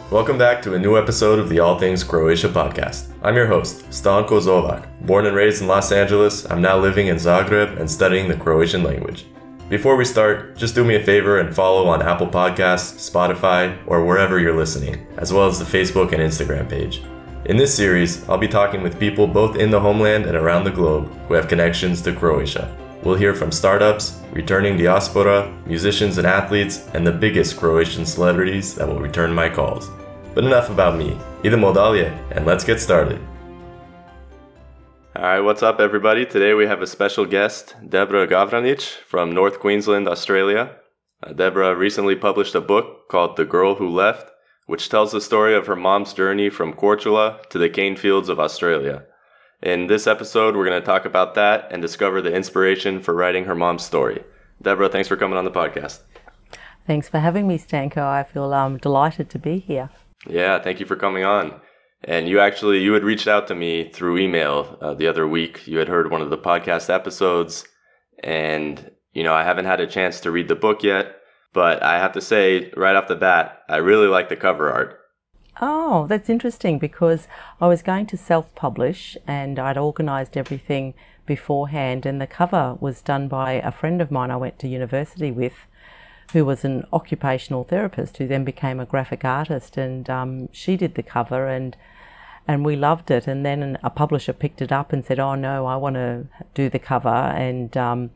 Welcome back to a new episode of the All Things Croatia podcast. I'm your host, Stanko Zovak. Born and raised in Los Angeles, I'm now living in Zagreb and studying the Croatian language. Before we start, just do me a favor and follow on Apple Podcasts, Spotify, or wherever you're listening, as well as the Facebook and Instagram page. In this series, I'll be talking with people both in the homeland and around the globe who have connections to Croatia. We'll hear from startups, returning diaspora, musicians and athletes, and the biggest Croatian celebrities that will return my calls. But enough about me. Idemo dalje, and let's get started. All right, what's up, everybody? Today we have a special guest, Debra Gavranich from North Queensland, Australia. Uh, Debra recently published a book called The Girl Who Left, which tells the story of her mom's journey from Korčula to the cane fields of Australia. In this episode, we're going to talk about that and discover the inspiration for writing her mom's story. Debra, thanks for coming on the podcast. Thanks for having me, Stanko. I feel um, delighted to be here. Yeah, thank you for coming on. And you actually you had reached out to me through email uh, the other week. You had heard one of the podcast episodes, and you know I haven't had a chance to read the book yet, but I have to say right off the bat, I really like the cover art. Oh, that's interesting because I was going to self-publish and I'd organised everything beforehand, and the cover was done by a friend of mine I went to university with who was an occupational therapist who then became a graphic artist and um, she did the cover and and we loved it. And then a publisher picked it up and said, "Oh no, I want to do the cover." And um,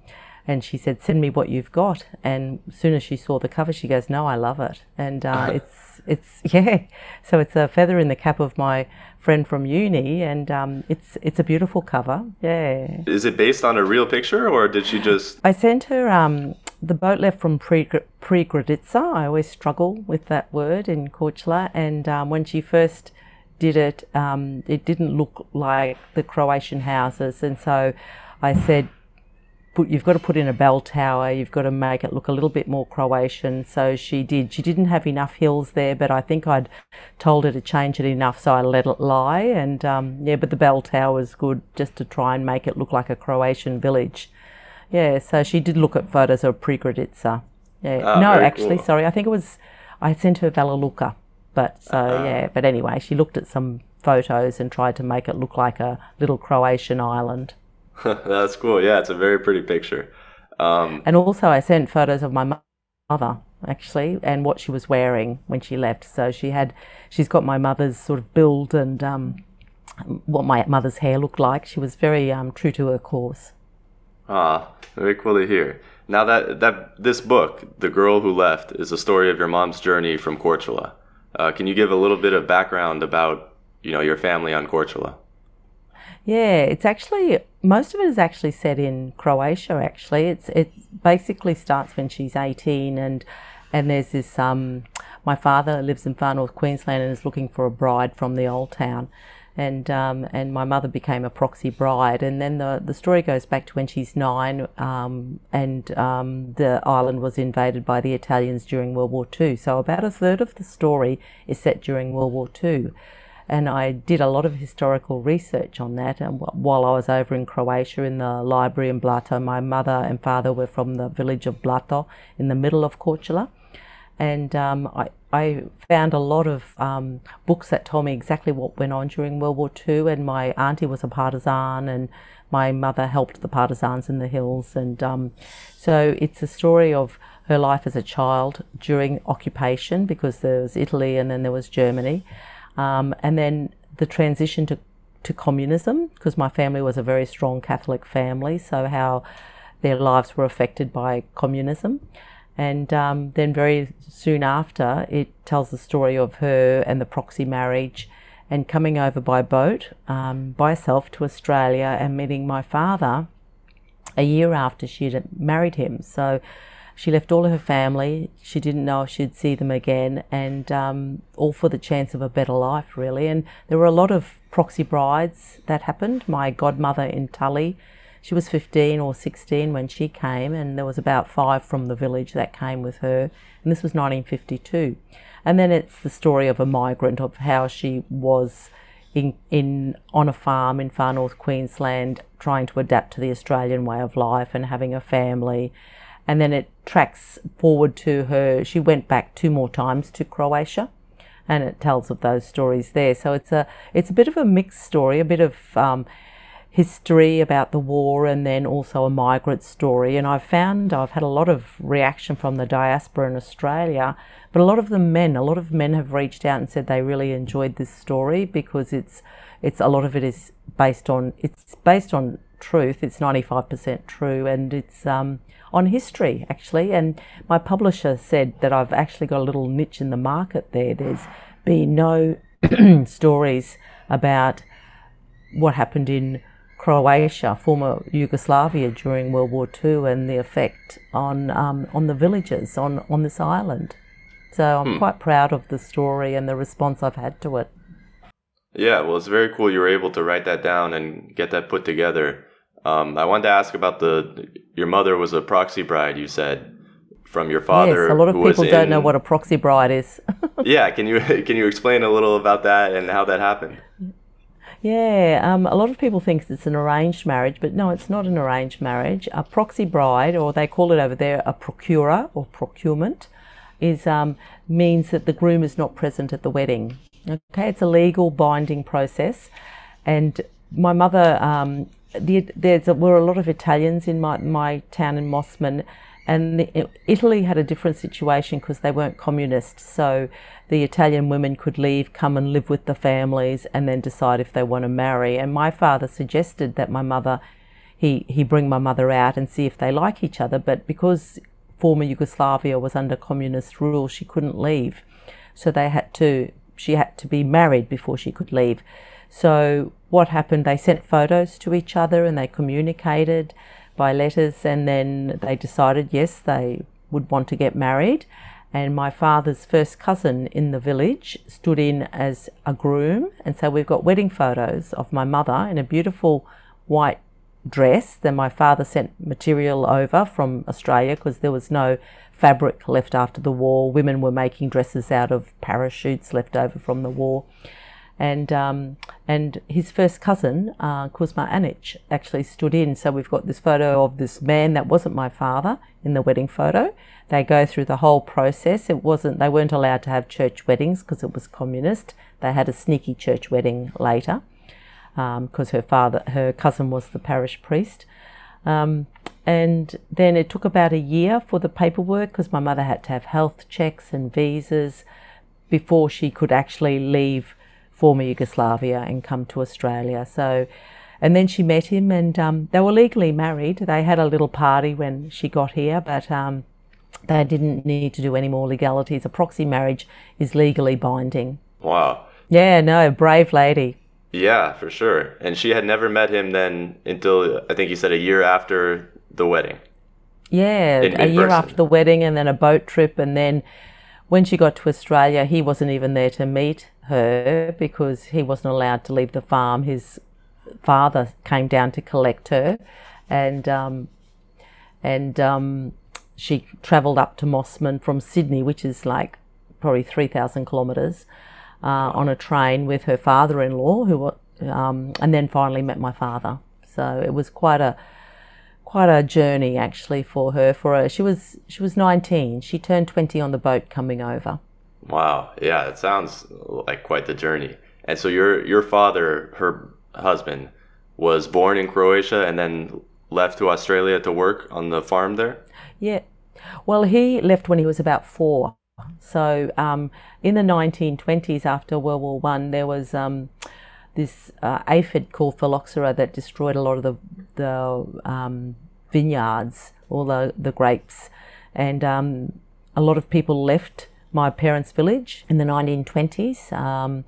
and she said, "Send me what you've got." And as soon as she saw the cover, she goes, "No, I love it." And uh, it's it's yeah. So it's a feather in the cap of my friend from uni, and um, it's it's a beautiful cover. Yeah. Is it based on a real picture, or did she just? I sent her. Um, the boat left from Prigradica. I always struggle with that word in Korčula, and um, when she first did it, um, it didn't look like the Croatian houses, and so I said, "Put you've got to put in a bell tower. You've got to make it look a little bit more Croatian." So she did. She didn't have enough hills there, but I think I'd told her to change it enough, so I let it lie. And um, yeah, but the bell tower was good just to try and make it look like a Croatian village. Yeah, so she did look at photos of Prigradica. Yeah, Ah, no, actually, cool. sorry, I think it was I sent her Vela Luka, but so Ah. yeah, but anyway, she looked at some photos and tried to make it look like a little Croatian island. That's cool. Yeah, it's a very pretty picture. Um, And also, I sent photos of my mother actually and what she was wearing when she left. So she had, she's got my mother's sort of build and um, what my mother's hair looked like. She was very um, true to her course. ah, very cool to hear. Now that that this book, "The Girl Who Left," is a story of your mom's journey from Korčula. Uh, can you give a little bit of background about you know your family on Korčula? Yeah, it's actually most of it is actually set in Croatia. Actually, it's it basically starts when she's eighteen, and and there's this um, my father lives in far north Queensland and is looking for a bride from the old town, and um, and my mother became a proxy bride, and then the the story goes back to when she's nine, um, and um, the island was invaded by the Italians during World War Two. So about a third of the story is set during World War Two and I did a lot of historical research on that. And while I was over in Croatia in the library in Blato, my mother and father were from the village of Blato in the middle of Korčula. And um, I, I found a lot of um, books that told me exactly what went on during World War II. And my auntie was a partisan, and my mother helped the partisans in the hills. And um, so it's a story of her life as a child during occupation because there was Italy and then there was Germany. Um, and then the transition to, to communism, because my family was a very strong Catholic family, so how their lives were affected by communism. And um, then very soon after, it tells the story of her and the proxy marriage and coming over by boat um, by herself to Australia and meeting my father a year after she'd married him. So she left all of her family. She didn't know if she'd see them again, and um, all for the chance of a better life, really. And there were a lot of proxy brides that happened. My godmother in Tully, she was 15 or 16 when she came, and there was about five from the village that came with her. And this was 1952. And then it's the story of a migrant of how she was in, in on a farm in far north Queensland, trying to adapt to the Australian way of life and having a family. And then it tracks forward to her. She went back two more times to Croatia, and it tells of those stories there. So it's a it's a bit of a mixed story, a bit of um, history about the war, and then also a migrant story. And I've found I've had a lot of reaction from the diaspora in Australia, but a lot of the men. A lot of men have reached out and said they really enjoyed this story because it's it's a lot of it is based on it's based on truth. It's ninety five percent true, and it's um, on history actually. And my publisher said that I've actually got a little niche in the market there. There's been no stories about what happened in Croatia, former Yugoslavia during World War II, and the effect on um, on the villages on on this island. So I'm hmm. quite proud of the story and the response I've had to it. Yeah, well, it's very cool you were able to write that down and get that put together. Um, I wanted to ask about the your mother was a proxy bride. You said from your father. Yes, a lot of people don't know what a proxy bride is. yeah, can you can you explain a little about that and how that happened? Yeah, um, a lot of people think it's an arranged marriage, but no, it's not an arranged marriage. A proxy bride, or they call it over there a procurer or procurement, is um, means that the groom is not present at the wedding. Okay, it's a legal binding process, and my mother um, the, there were a lot of Italians in my, my town in Mossman, and the, Italy had a different situation because they weren't communist. So the Italian women could leave, come and live with the families, and then decide if they want to marry. And my father suggested that my mother, he, he bring my mother out and see if they like each other. But because former Yugoslavia was under communist rule, she couldn't leave. So they had to, she had to be married before she could leave. So what happened? They sent photos to each other and they communicated by letters, and then they decided yes, they would want to get married. And my father's first cousin in the village stood in as a groom, and so we've got wedding photos of my mother in a beautiful white dress. Then my father sent material over from Australia because there was no fabric left after the war. Women were making dresses out of parachutes left over from the war and um, and his first cousin uh, Kuzma Anic actually stood in. So we've got this photo of this man that wasn't my father in the wedding photo. They go through the whole process. It wasn't they weren't allowed to have church weddings because it was communist. They had a sneaky church wedding later because um, her father her cousin was the parish priest. Um, and then it took about a year for the paperwork because my mother had to have health checks and visas before she could actually leave former Yugoslavia and come to Australia. So, and then she met him, and um, they were legally married. They had a little party when she got here, but um, they didn't need to do any more legalities. A proxy marriage is legally binding. Wow. Yeah, no, brave lady. Yeah, for sure. And she had never met him then until I think you said a year after the wedding. Yeah, in, in a year person. after the wedding, and then a boat trip, and then when she got to Australia, he wasn't even there to meet her because he wasn't allowed to leave the farm. His father came down to collect her, and um, and um, she travelled up to Mossman from Sydney, which is like probably three thousand kilometres, uh, on a train with her father-in-law, who um, and then finally met my father. So it was quite a quite a journey actually for her. For her, she was she was nineteen. She turned twenty on the boat coming over. Wow. Yeah, it sounds like quite the journey. And so your your father, her husband, was born in Croatia and then left to Australia to work on the farm there? Yeah. Well, he left when he was about four. So um, in the 1920s, after World War One, there was um, this uh, aphid called phylloxera that destroyed a lot of the the um, vineyards, all the the grapes, and um, a lot of people left my parents' village in the 1920s. Um,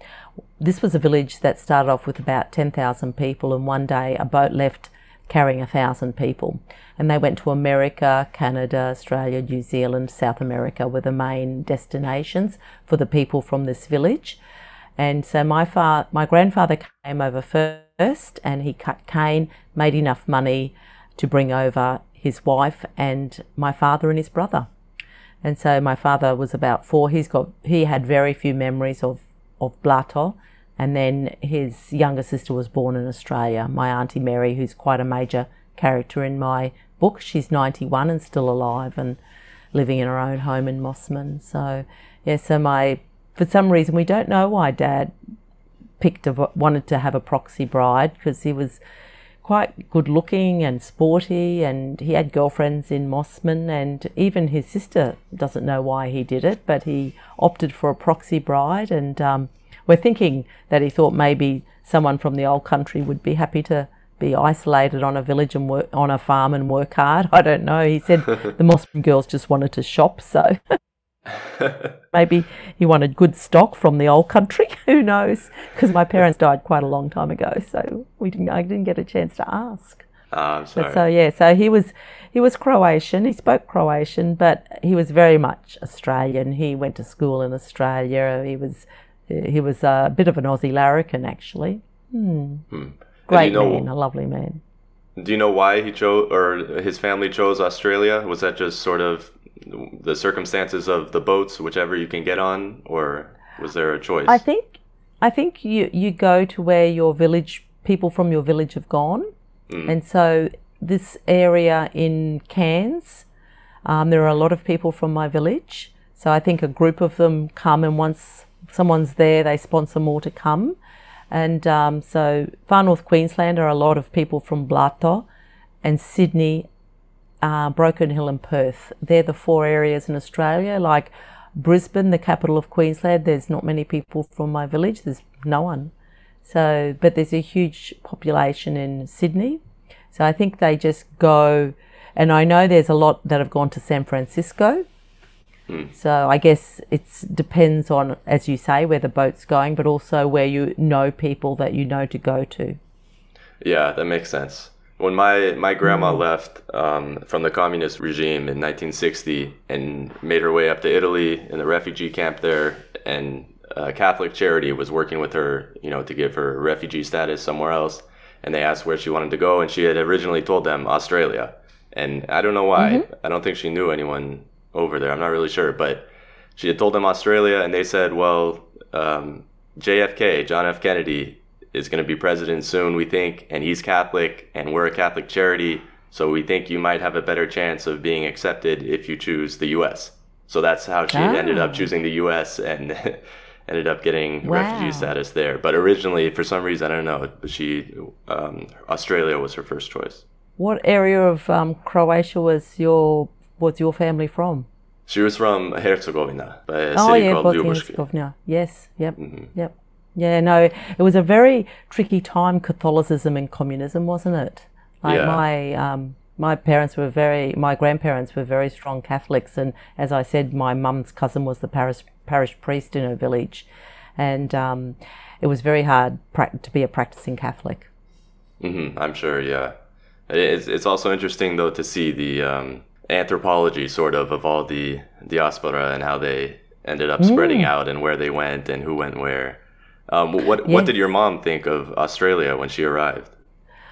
this was a village that started off with about 10,000 people, and one day a boat left carrying a thousand people. And they went to America, Canada, Australia, New Zealand, South America were the main destinations for the people from this village. And so my fa- my grandfather came over first, and he cut cane, made enough money to bring over his wife and my father and his brother. And so my father was about four. He's got he had very few memories of of Blato, and then his younger sister was born in Australia. My auntie Mary, who's quite a major character in my book, she's 91 and still alive and living in her own home in Mossman. So yeah, so my for some reason, we don't know why Dad picked a, wanted to have a proxy bride because he was quite good looking and sporty, and he had girlfriends in Mossman, and even his sister doesn't know why he did it, but he opted for a proxy bride, and um, we're thinking that he thought maybe someone from the old country would be happy to be isolated on a village and work on a farm and work hard. I don't know. He said the Mossman girls just wanted to shop, so maybe he wanted good stock from the old country. Who knows? Because my parents died quite a long time ago, so we didn't. I didn't get a chance to ask. Ah, I'm sorry. But so yeah, so he was he was Croatian. He spoke Croatian, but he was very much Australian. He went to school in Australia. He was he was a bit of an Aussie larrikin, actually. Hmm. Great you know- man, a lovely man. Do you know why he chose or his family chose Australia? Was that just sort of the circumstances of the boats, whichever you can get on, or was there a choice? I think I think you you go to where your village people from your village have gone, and so this area in Cairns, um, there are a lot of people from my village. So I think a group of them come, and once someone's there, they sponsor more to come. And um, so far north Queensland are a lot of people from Blato and Sydney uh, Broken Hill and Perth. They're the four areas in Australia. Like Brisbane, the capital of Queensland, there's not many people from my village. There's no one. So, but there's a huge population in Sydney. So I think they just go, and I know there's a lot that have gone to San Francisco. So I guess it depends on, as you say, where the boat's going, but also where you know people that you know to go to. Yeah, that makes sense. When my, my grandma left um, from the communist regime in 1960 and made her way up to Italy in the refugee camp there, and a Catholic charity was working with her, you know, to give her refugee status somewhere else, and they asked where she wanted to go, and she had originally told them Australia, and I don't know why. I don't think she knew anyone over there. I'm not really sure, but she had told them Australia, and they said, well, um, JFK, John F. Kennedy, is going to be president soon, we think, and he's Catholic, and we're a Catholic charity, so we think you might have a better chance of being accepted if you choose the U.S. So that's how she ended up choosing the U.S. and ended up getting Wow. refugee status there. But originally, for some reason, I don't know, she um, Australia was her first choice. What area of um, Croatia was your was your family from? She was from Herzegovina, a Oh city yeah, called Bosnia and Ljubuški. Herzegovina. Yes, yep, yep. Yeah, no, it was a very tricky time, Catholicism and communism, wasn't it? Like Yeah. my um, my parents were very, my grandparents were very strong Catholics, and as I said, my mum's cousin was the parish parish priest in her village, and um, it was very hard prac- to be a practicing Catholic. hmm I'm sure, yeah. It's, it's also interesting, though, to see the um, anthropology, sort of, of all the diaspora and how they ended up Mm. spreading out and where they went and who went where. Um, what what did your mom think of Australia when she arrived?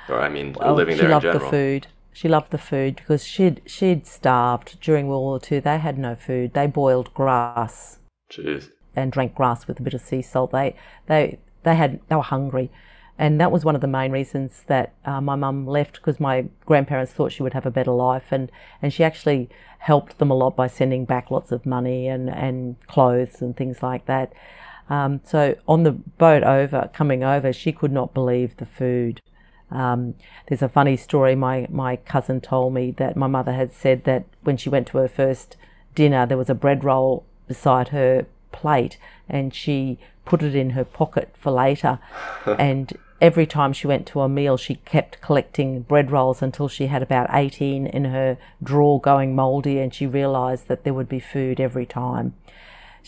Or, I mean, Oh, living there in general. She loved the food. She loved the food because she'd she'd starved during World War Two. They had no food. They boiled grass Jeez. and drank grass with a bit of sea salt. They they they had they were hungry, and that was one of the main reasons that uh, my mum left because my grandparents thought she would have a better life, and and she actually helped them a lot by sending back lots of money and and clothes and things like that. Um, so on the boat over coming over, she could not believe the food. Um, there's a funny story my, my cousin told me that my mother had said that when she went to her first dinner, there was a bread roll beside her plate and she put it in her pocket for later. and every time she went to a meal, she kept collecting bread rolls until she had about 18 in her drawer going mouldy and she realised that there would be food every time.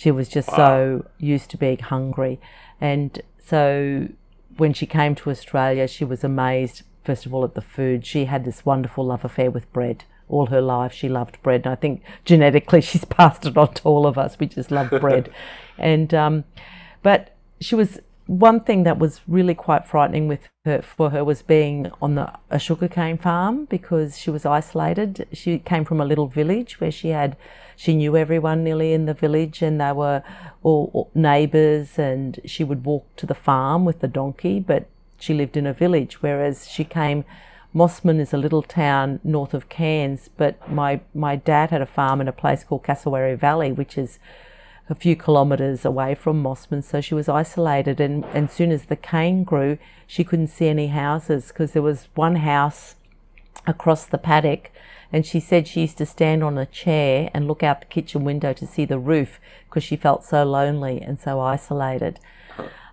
She was just so used to being hungry. And so when she came to Australia, she was amazed, first of all, at the food. She had this wonderful love affair with bread. All her life, she loved bread. And I think genetically, she's passed it on to all of us. We just love bread. and, um, but she was, one thing that was really quite frightening with her, for her was being on the, a sugarcane farm because she was isolated. She came from a little village where she had, she knew everyone nearly in the village and they were all, neighbours and she would walk to the farm with the donkey, but she lived in a village, whereas she came, Mossman is a little town north of Cairns, but my, my dad had a farm in a place called Cassowary Valley, which is a few kilometres away from Mossman, so she was isolated. And, and soon as the cane grew, she couldn't see any houses because there was one house across the paddock. And she said she used to stand on a chair and look out the kitchen window to see the roof because she felt so lonely and so isolated.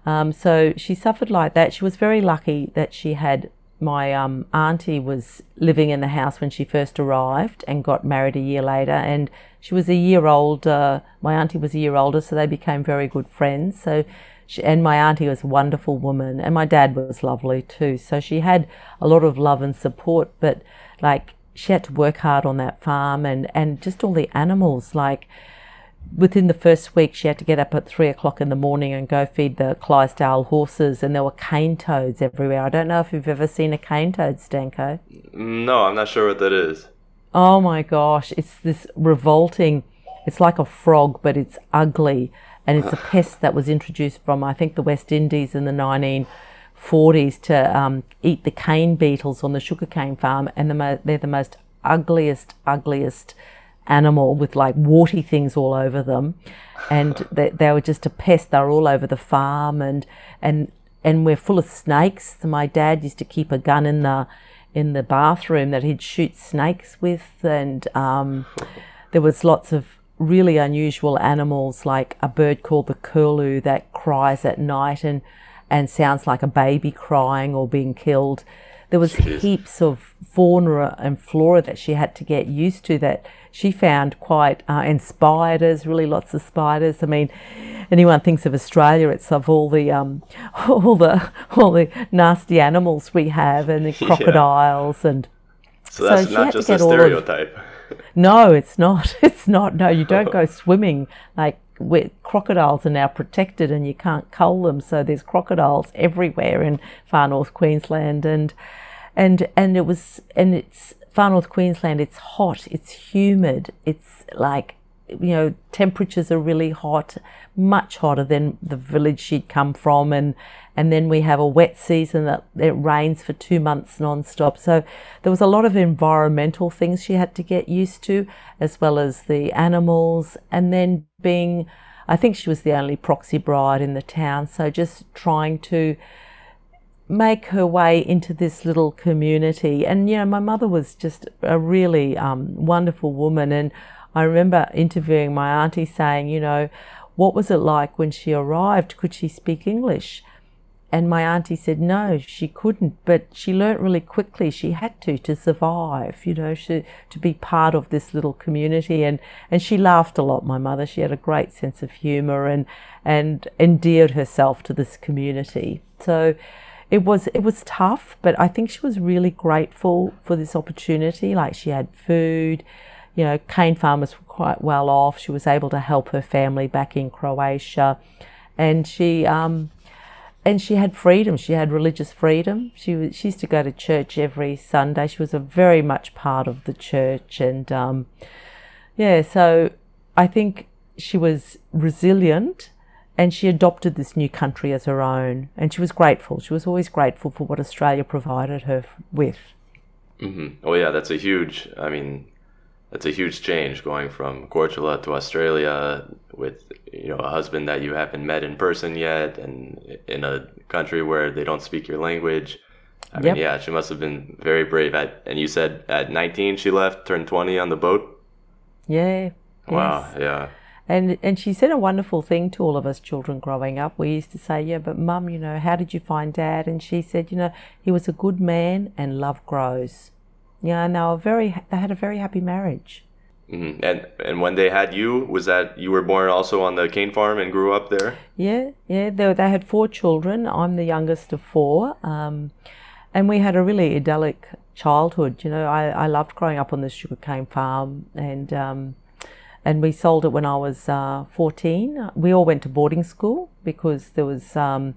Um, so she suffered like that. She was very lucky that she had my um, auntie was living in the house when she first arrived and got married a year later and she was a year older my auntie was a year older so they became very good friends so she, and my auntie was a wonderful woman and my dad was lovely too so she had a lot of love and support but like she had to work hard on that farm and and just all the animals like within the first week, she had to get up at three o'clock in the morning and go feed the Clydesdale horses, and there were cane toads everywhere. I don't know if you've ever seen a cane toad, Stanko. No, I'm not sure what that is. Oh my gosh, it's this revolting. It's like a frog, but it's ugly, and it's a pest that was introduced from I think the West Indies in the 1940s to um, eat the cane beetles on the sugarcane farm, and the mo- they're the most ugliest, ugliest animal with like warty things all over them, and they, they were just a pest. They were all over the farm, and and and we're full of snakes. My dad used to keep a gun in the in the bathroom that he'd shoot snakes with, and um, there was lots of really unusual animals like a bird called the curlew that cries at night and and sounds like a baby crying or being killed. There was Jeez. heaps of fauna and flora that she had to get used to that she found quite, uh, and spiders, really lots of spiders. I mean, anyone thinks of Australia, it's of all the um, all the all the nasty animals we have, and the crocodiles, yeah. and so that's so not just a stereotype. Of, no, it's not. It's not. No, you don't go swimming like crocodiles are now protected and you can't cull them. So there's crocodiles everywhere in far north Queensland, and and and it was and it's far north Queensland, it's hot, it's humid, it's like, you know, temperatures are really hot, much hotter than the village she'd come from. And, and then we have a wet season that it rains for two months non-stop. So there was a lot of environmental things she had to get used to, as well as the animals. And then being, I think she was the only proxy bride in the town. So just trying to, make her way into this little community. And, you know, my mother was just a really um, wonderful woman. And I remember interviewing my auntie saying, you know, what was it like when she arrived? Could she speak English? And my auntie said no, she couldn't, but she learnt really quickly. She had to to survive, you know, she, to be part of this little community. And, and she laughed a lot. My mother, she had a great sense of humour and and endeared herself to this community. So, it was it was tough, but I think she was really grateful for this opportunity. Like she had food, you know, cane farmers were quite well off. She was able to help her family back in Croatia, and she um, and she had freedom. She had religious freedom. She was, she used to go to church every Sunday. She was a very much part of the church, and um, yeah, so I think she was resilient and she adopted this new country as her own. And she was grateful. She was always grateful for what Australia provided her with. Mm-hmm. Oh yeah, that's a huge. I mean, that's a huge change going from Korčula to Australia with you know a husband that you haven't met in person yet, and in a country where they don't speak your language. I yep. mean, yeah, she must have been very brave. At and you said at 19 she left, turned 20 on the boat. Yeah. Wow. Yes. Yeah. And and she said a wonderful thing to all of us children growing up. We used to say, "Yeah, but mum, you know, how did you find dad?" And she said, "You know, he was a good man, and love grows." Yeah, and they were very. They had a very happy marriage. Mm-hmm. And and when they had you, was that you were born also on the cane farm and grew up there? Yeah, yeah. They, they had four children. I'm the youngest of four, um, and we had a really idyllic childhood. You know, I, I loved growing up on the sugarcane farm, and um, and we sold it when I was uh, 14. We all went to boarding school because there was um,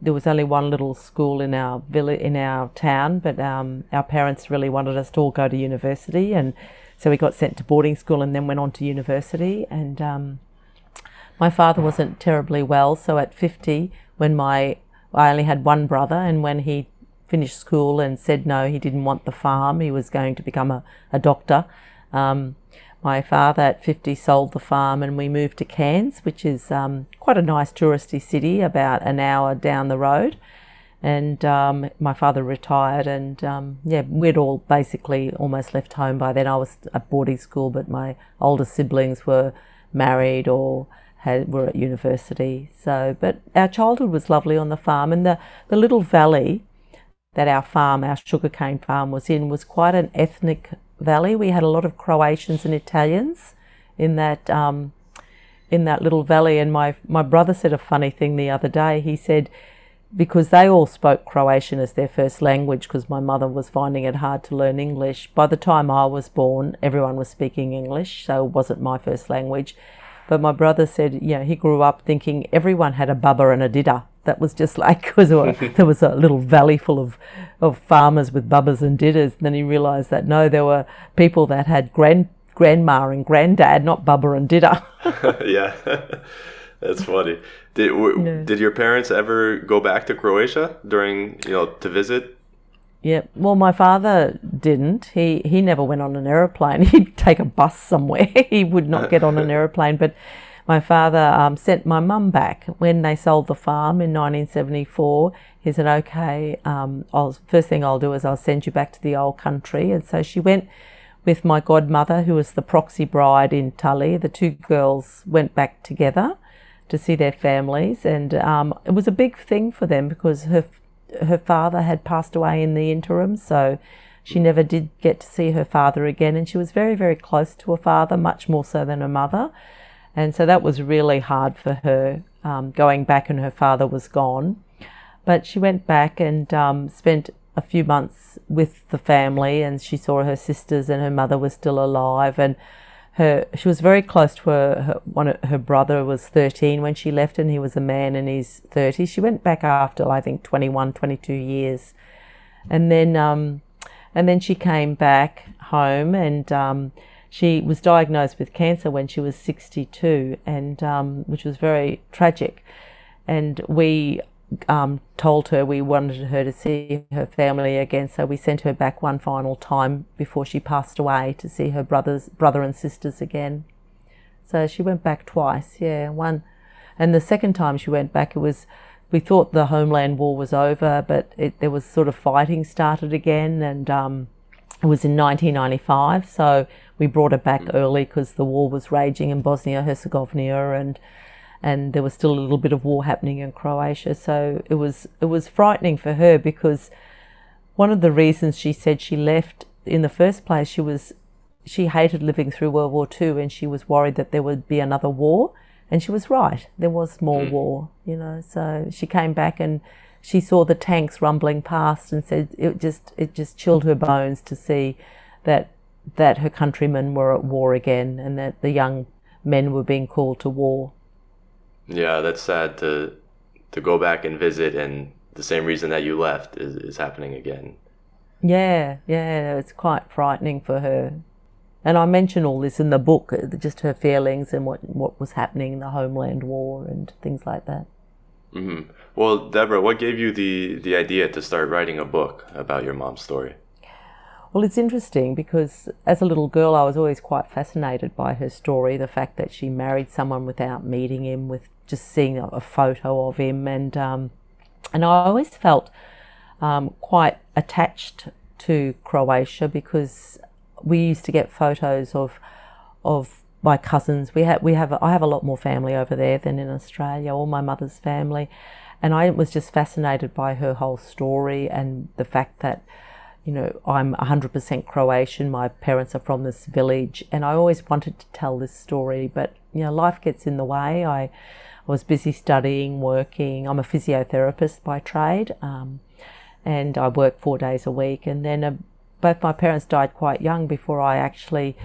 there was only one little school in our village in our town, but um, our parents really wanted us to all go to university, and so we got sent to boarding school and then went on to university. And um, my father wasn't terribly well, so at 50, when my I only had one brother, and when he finished school and said no, he didn't want the farm, he was going to become a, a doctor. Um, my father at 50 sold the farm and we moved to Cairns, which is um, quite a nice touristy city, about an hour down the road. And um, my father retired, and um, yeah, we'd all basically almost left home by then. I was at boarding school, but my older siblings were married or had, were at university. So, but our childhood was lovely on the farm, and the, the little valley that our farm, our sugarcane farm, was in was quite an ethnic valley. We had a lot of Croatians and Italians in that um, in that little valley. And my my brother said a funny thing the other day. He said because they all spoke Croatian as their first language because my mother was finding it hard to learn English. By the time I was born, everyone was speaking English, so it wasn't my first language. But my brother said, you know, he grew up thinking everyone had a baba and a dida. That was just like because there was a little valley full of, of farmers with bubbas and didas. And then he realised that no, there were people that had grand grandma and granddad, not bubba and dida. yeah, that's funny. Did w- did your parents ever go back to Croatia during you know to visit? Yeah. Well, my father didn't. He he never went on an aeroplane. He'd take a bus somewhere. he would not get on an aeroplane. But my father um, sent my mum back when they sold the farm in 1974. He said, "Okay, um, I'll, first thing I'll do is I'll send you back to the old country." And so she went with my godmother, who was the proxy bride in Tully. The two girls went back together to see their families, and um, it was a big thing for them because her her father had passed away in the interim, so she never did get to see her father again, and she was very very close to her father, much more so than her mother, and so that was really hard for her um, going back, and her father was gone, but she went back and um, spent a few months with the family, and she saw her sisters, and her mother was still alive, and her she was very close to her, her one her brother was 13 when she left and he was a man in his 30s she went back after i think 21 22 years. And then um, and then she came back home and um, she was diagnosed with cancer when she was 62 and um, which was very tragic and we um, told her we wanted her to see her family again, so we sent her back one final time before she passed away to see her brothers, brother and sisters again. So she went back twice, yeah, one, and the second time she went back, it was we thought the homeland war was over, but it, there was sort of fighting started again, and um, it was in 1995. So we brought her back early because the war was raging in Bosnia Herzegovina, and and there was still a little bit of war happening in Croatia. So it was it was frightening for her because one of the reasons she said she left in the first place she was she hated living through World War II and she was worried that there would be another war. And she was right. There was more mm. war, you know. So she came back and she saw the tanks rumbling past and said it just it just chilled her bones to see that that her countrymen were at war again and that the young men were being called to war. Yeah, that's sad to to go back and visit, and the same reason that you left is, is happening again. Yeah, yeah, it's quite frightening for her. And I mention all this in the book, uh, just her feelings and what what was happening in the Homeland War and things like that. Mm-hmm. Well, Debra, what gave you the the idea to start writing a book about your mom's story? Well, it's interesting because as a little girl, I was always quite fascinated by her story. The fact that she married someone without meeting him, with just seeing a, a photo of him, and um, and I always felt um, quite attached to Croatia because we used to get photos of of my cousins. We have we have I have a lot more family over there than in Australia. All my mother's family, and I was just fascinated by her whole story and the fact that you know, I'm 100% Croatian. My parents are from this village, and I always wanted to tell this story, but you know, life gets in the way. I was busy studying, working. I'm a physiotherapist by trade, um, and I work four days a week. And then uh, both my parents died quite young before I actually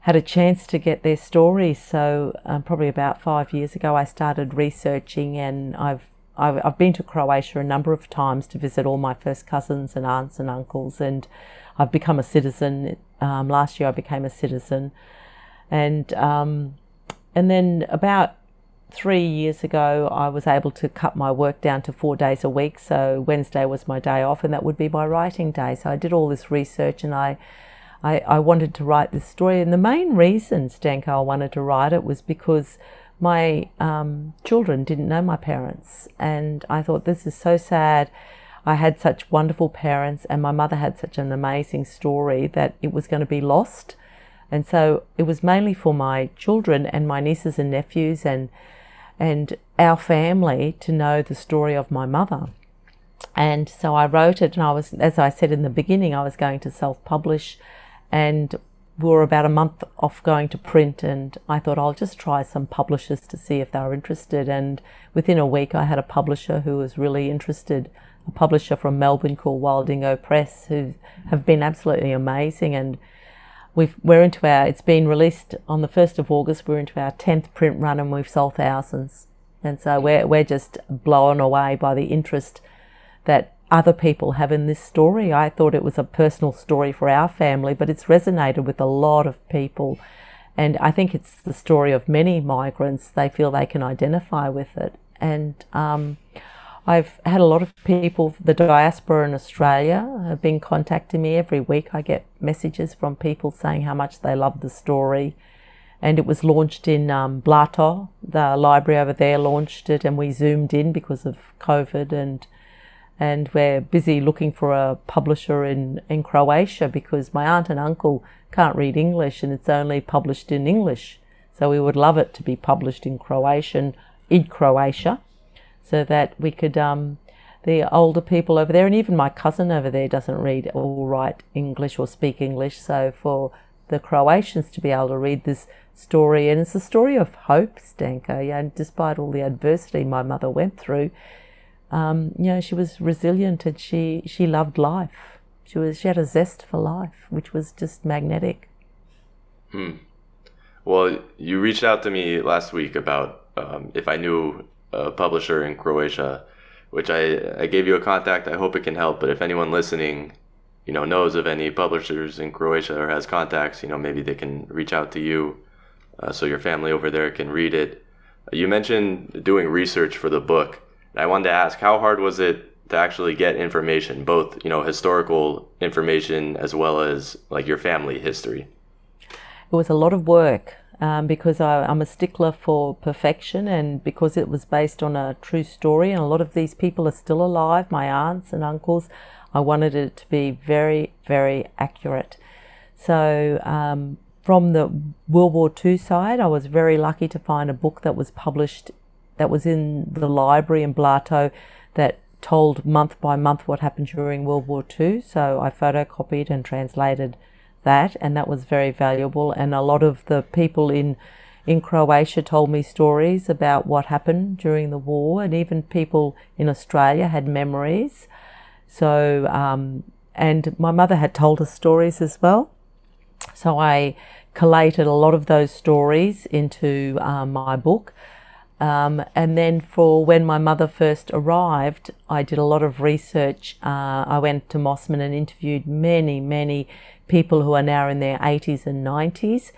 had a chance to get their stories. So um, probably about five years ago, I started researching, and I've I've, I've been to Croatia a number of times to visit all my first cousins and aunts and uncles, and I've become a citizen. Um, last year, I became a citizen, and um, and then about three years ago, I was able to cut my work down to four days a week. So Wednesday was my day off, and that would be my writing day. So I did all this research, and I I, I wanted to write this story. And the main reason, Stanko, I wanted to write it was because my um, children didn't know my parents. And I thought, this is so sad. I had such wonderful parents, and my mother had such an amazing story that it was going to be lost. And so it was mainly for my children and my nieces and nephews and and our family to know the story of my mother. And so I wrote it, and I was, as I said in the beginning, I was going to self publish, and we were about a month off going to print. And I thought I'll just try some publishers to see if they were interested. And within a week, I had a publisher who was really interested, a publisher from Melbourne called Wild Dingo Press, who have been absolutely amazing. And we've, we're into our, it's been released on the 1st of August, we're into our 10th print run, and we've sold thousands. And so we're, we're just blown away by the interest that other people have in this story. I thought it was a personal story for our family, but it's resonated with a lot of people. And I think it's the story of many migrants. They feel they can identify with it. And um, I've had a lot of people, the diaspora in Australia, have been contacting me every week. I get messages from people saying how much they love the story. And it was launched in um, Blato, the library over there launched it, and we zoomed in because of COVID and and we're busy looking for a publisher in, in Croatia because my aunt and uncle can't read English and it's only published in English. So we would love it to be published in Croatian in Croatia, so that we could um, the older people over there and even my cousin over there doesn't read or write English or speak English. So for the Croatians to be able to read this story, and it's a story of hope, Stanko. Yeah, and despite all the adversity my mother went through, um, you know, she was resilient and she, she loved life. She was she had a zest for life, which was just magnetic. Hmm. Well, you reached out to me last week about um, if I knew a publisher in Croatia, which I I gave you a contact. I hope it can help. But if anyone listening, you know, knows of any publishers in Croatia or has contacts, you know, maybe they can reach out to you, uh, so your family over there can read it. You mentioned doing research for the book. I wanted to ask, how hard was it to actually get information, both you know historical information as well as like your family history? It was a lot of work um, because I, I'm a stickler for perfection, and because it was based on a true story, and a lot of these people are still alive, my aunts and uncles. I wanted it to be very, very accurate. So um, from the World War II side, I was very lucky to find a book that was published that was in the library in Blato that told month by month what happened during World War II. So I photocopied and translated that, and that was very valuable. And a lot of the people in in Croatia told me stories about what happened during the war, and even people in Australia had memories. So, um, and my mother had told us stories as well. So I collated a lot of those stories into um, my book. Um, and then for when my mother first arrived, I did a lot of research. Uh, I went to Mossman and interviewed many, many people who are now in their 80s and 90s,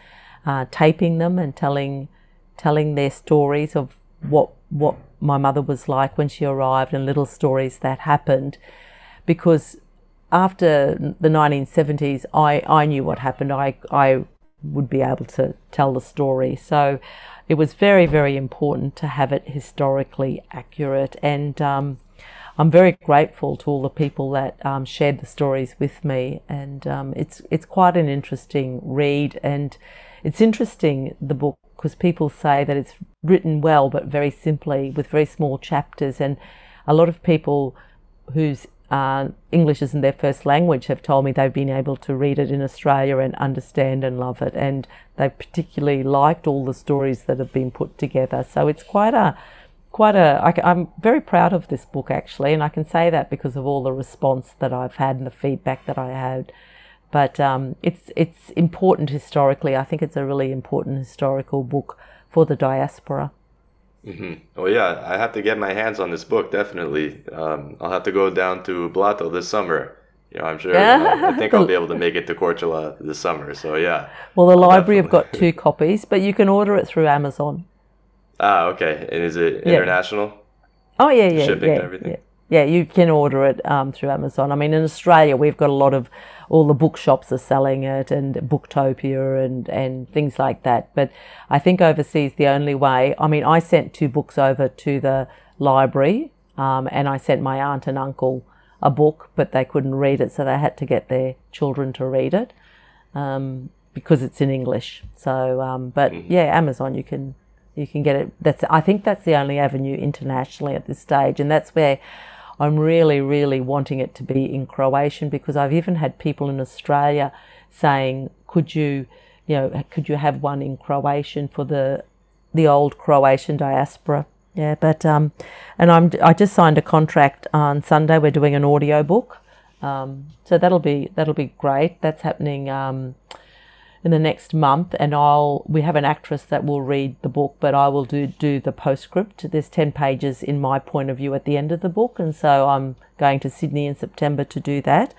uh, taping them and telling, telling their stories of what what my mother was like when she arrived and little stories that happened, because after the 1970s, I, I knew what happened. I I would be able to tell the story. So it was very, very important to have it historically accurate. And um, I'm very grateful to all the people that um, shared the stories with me. And um, it's it's quite an interesting read, and it's interesting the book because people say that it's written well but very simply with very small chapters, and a lot of people whose uh, English isn't their first language have told me they've been able to read it in Australia and understand and love it, and they've particularly liked all the stories that have been put together. So it's quite a quite a. I, I'm very proud of this book actually, and I can say that because of all the response that I've had and the feedback that I had. But um, it's it's important historically. I think it's a really important historical book for the diaspora. Mm-hmm. Well, yeah, I have to get my hands on this book. Definitely, um, I'll have to go down to Blato this summer. You know, I'm sure. Uh, I think I'll be able to make it to Korčula this summer. So yeah. Well, the I'll library have got two copies, but you can order it through Amazon. Ah, okay. And is it international? Yeah. Oh yeah, yeah, shipping yeah, and everything. Yeah. yeah, you can order it um, through Amazon. I mean, in Australia, we've got a lot of all the bookshops are selling it and Booktopia and, and things like that. But I think overseas, the only way, I mean, I sent two books over to the library um, and I sent my aunt and uncle a book, but they couldn't read it, so they had to get their children to read it um, because it's in English. So, um, but mm-hmm. yeah, Amazon, you can you can get it. That's I think that's the only avenue internationally at this stage, and that's where I'm really, really wanting it to be in Croatian because I've even had people in Australia saying, "Could you, you know, could you have one in Croatian for the the old Croatian diaspora?" Yeah, but um, and I'm I just signed a contract on Sunday. We're doing an audio book, um, so that'll be that'll be great. That's happening um, in the next month, and I'll we have an actress that will read the book, but I will do do the postscript. There's ten pages in my point of view at the end of the book, and so I'm going to Sydney in September to do that.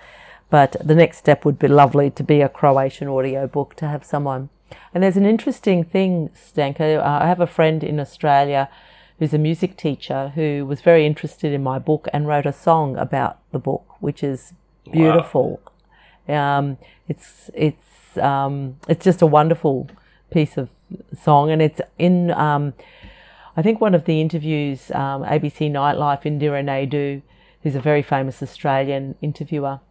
But the next step would be lovely to be a Croatian audio book to have someone. And there's an interesting thing, Stanko. Uh, I have a friend in Australia who's a music teacher who was very interested in my book and wrote a song about the book, which is beautiful. Wow. Um, it's it's um, it's just a wonderful piece of song, and it's in. Um, I think one of the interviews, um, ABC Nightlife, Indira Naidoo, who's a very famous Australian interviewer,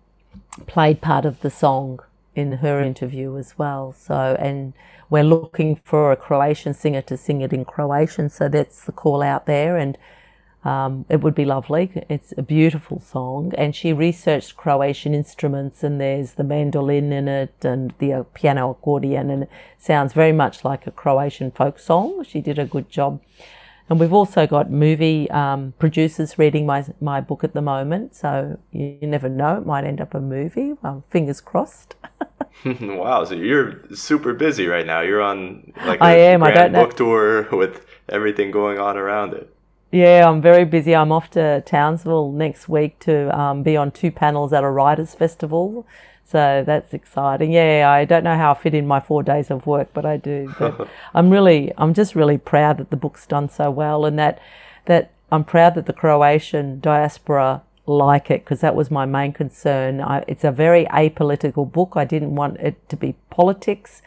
played part of the song in her interview as well. So, and we're looking for a Croatian singer to sing it in Croatian. So that's the call out there, and um, it would be lovely. It's a beautiful song, and she researched Croatian instruments, and there's the mandolin in it, and the uh, piano accordion, and it sounds very much like a Croatian folk song. She did a good job. And we've also got movie um, producers reading my my book at the moment, so you, you never know; it might end up a movie. Well, fingers crossed. wow, so you're super busy right now. You're on like a I am. Grand I don't book know. tour with everything going on around it. Yeah, I'm very busy. I'm off to Townsville next week to um, be on two panels at a writers' festival. So that's exciting. Yeah, I don't know how I fit in my four days of work, but I do. But I'm really, I'm just really proud that the book's done so well, and that that I'm proud that the Croatian diaspora like it because that was my main concern. I, it's a very apolitical book. I didn't want it to be politics.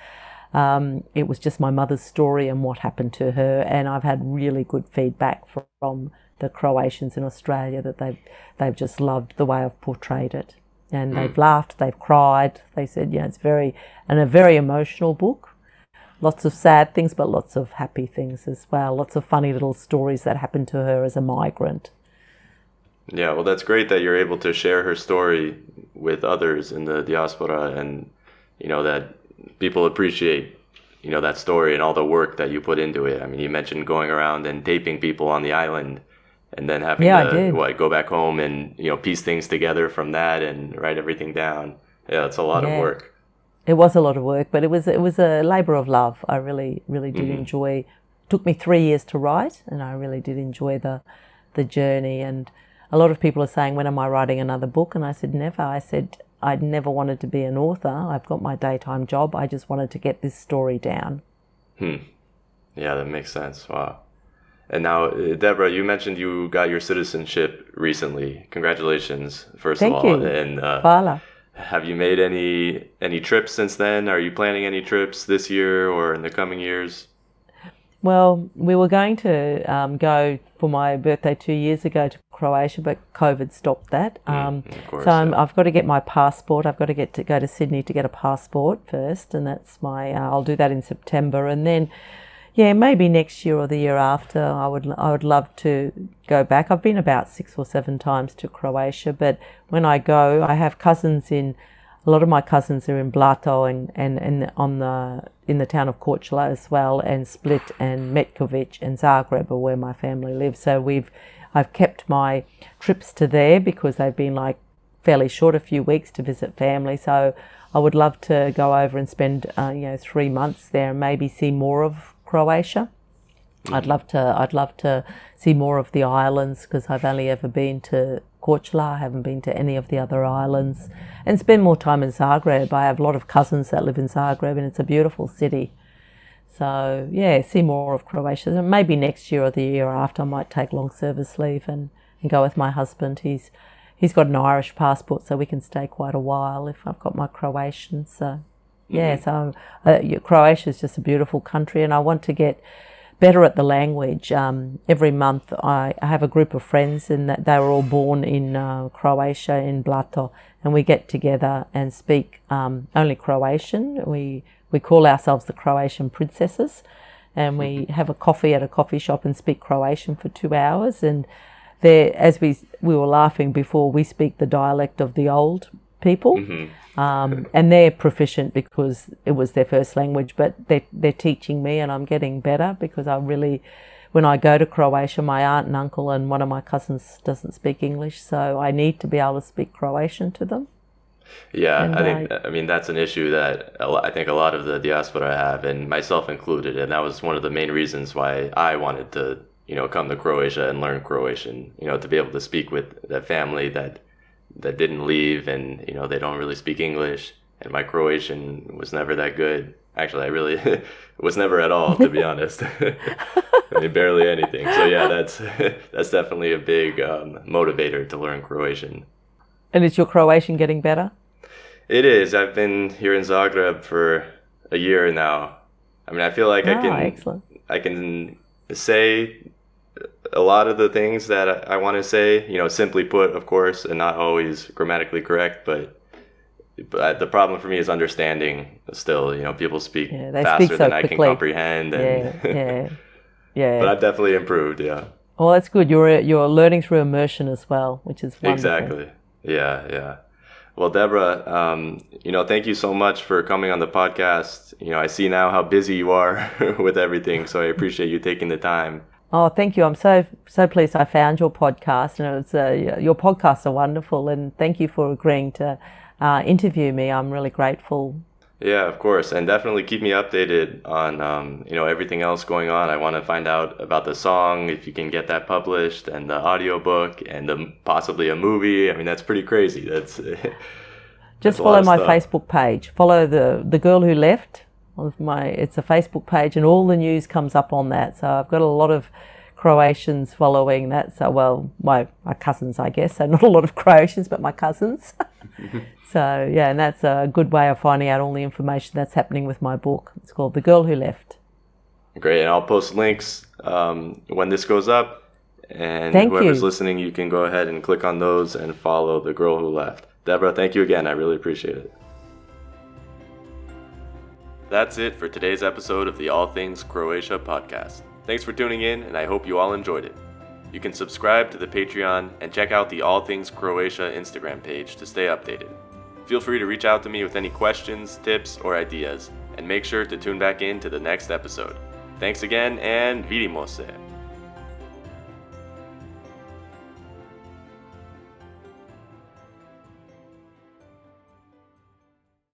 Um, it was just my mother's story and what happened to her, and I've had really good feedback from the Croatians in Australia that they've they've just loved the way I've portrayed it and mm. they've laughed, they've cried. They said, yeah, it's very and a very emotional book. Lots of sad things, but lots of happy things as well. Lots of funny little stories that happened to her as a migrant. Yeah, well, that's great that you're able to share her story with others in the diaspora, and you know that people appreciate you know that story and all the work that you put into it. I mean, you mentioned going around and taping people on the island and then having yeah, to what, go back home and you know piece things together from that and write everything down. Yeah, it's a lot yeah. of work. It was a lot of work, but it was it was a labor of love. I really really did mm-hmm. enjoy. It took me three years to write, and I really did enjoy the the journey. And a lot of people are saying, "When am I writing another book?" And I said, "Never." I said, "I'd never wanted to be an author. I've got my daytime job. I just wanted to get this story down." Hmm. Yeah, that makes sense. Wow. And now, uh, Deborah, you mentioned you got your citizenship recently. Congratulations, first Thank of all. You. And uh, have you made any any trips since then? Are you planning any trips this year or in the coming years? Well, we were going to um, go for my birthday two years ago to Croatia, but COVID stopped that. Mm, um, course, so i have got to get my passport. I've got to get to go to Sydney to get a passport first, and that's my. Uh, I'll do that in September, and then yeah, maybe next year or the year after. I would I would love to go back. I've been about six or seven times to Croatia, but when I go, I have cousins in. A lot of my cousins are in Blato and, and, and on the in the town of Korčula as well, and Split and Metkovic and Zagreb are where my family lives. So we've I've kept my trips to there because they've been like fairly short, a few weeks to visit family. So I would love to go over and spend uh, you know three months there and maybe see more of Croatia. Mm. I'd love to. I'd love to see more of the islands because I've only ever been to Korčula. I haven't been to any of the other islands, and spend more time in Zagreb. I have a lot of cousins that live in Zagreb, and it's a beautiful city. So yeah, see more of Croatia. And maybe next year or the year after, I might take long service leave and, and go with my husband. He's he's got an Irish passport, so we can stay quite a while if I've got my Croatian. So, yeah, so uh, Croatia is just a beautiful country, and I want to get better at the language. Um, every month, I, I, have a group of friends, and that they were all born in uh, Croatia in Blato, and we get together and speak um, only Croatian. We we call ourselves the Croatian princesses, and we have a coffee at a coffee shop and speak Croatian for two hours. And there, as we we were laughing before, we speak the dialect of the old people. Mm-hmm. Um, and they're proficient because it was their first language, but they're, they're teaching me and I'm getting better because I really, when I go to Croatia, my aunt and uncle and one of my cousins doesn't speak English, so I need to be able to speak Croatian to them. Yeah, and I think I, I mean that's an issue that I think a lot of the diaspora have, and myself included, and that was one of the main reasons why I wanted to, you know, come to Croatia and learn Croatian. You know, to be able to speak with that family that that didn't leave, and you know they don't really speak English, and my Croatian was never that good. Actually, I really was never at all, to be honest. I mean, barely anything. So yeah, that's that's definitely a big um, motivator to learn Croatian. And is your Croatian getting better? It is. I've been here in Zagreb for a year now. I mean, I feel like I ah, can excellent. I can say a lot of the things that I want to say, you know, simply put, of course, and not always grammatically correct, but but the problem for me is understanding still, you know, people speak yeah, faster so than quickly. I can comprehend and yeah, yeah. yeah. but I've definitely improved, yeah. Well, that's good. You're you're learning through immersion as well, which is wonderful. Exactly. Yeah, yeah. Well, Deborah, um, you know, thank you so much for coming on the podcast. You know, I see now how busy you are with everything, so I appreciate you taking the time. Oh, thank you. I'm so so pleased I found your podcast, and it's uh, your podcasts are wonderful. And thank you for agreeing to uh, interview me. I'm really grateful. Yeah, of course, and definitely keep me updated on um, you know everything else going on. I want to find out about the song if you can get that published, and the audiobook, and the, possibly a movie. I mean, that's pretty crazy. That's Just follow my stuff. Facebook page. Follow the the girl who left. My it's a Facebook page, and all the news comes up on that. So I've got a lot of Croatians following that. So well, my my cousins, I guess. So not a lot of Croatians, but my cousins. so yeah, and that's a good way of finding out all the information that's happening with my book. It's called The Girl Who Left. Great, and I'll post links um, when this goes up. And Thank whoever's you. listening, you can go ahead and click on those and follow The Girl Who Left. Deborah, thank you again. I really appreciate it. That's it for today's episode of the All Things Croatia podcast. Thanks for tuning in, and I hope you all enjoyed it. You can subscribe to the Patreon and check out the All Things Croatia Instagram page to stay updated. Feel free to reach out to me with any questions, tips, or ideas, and make sure to tune back in to the next episode. Thanks again, and vidimo se!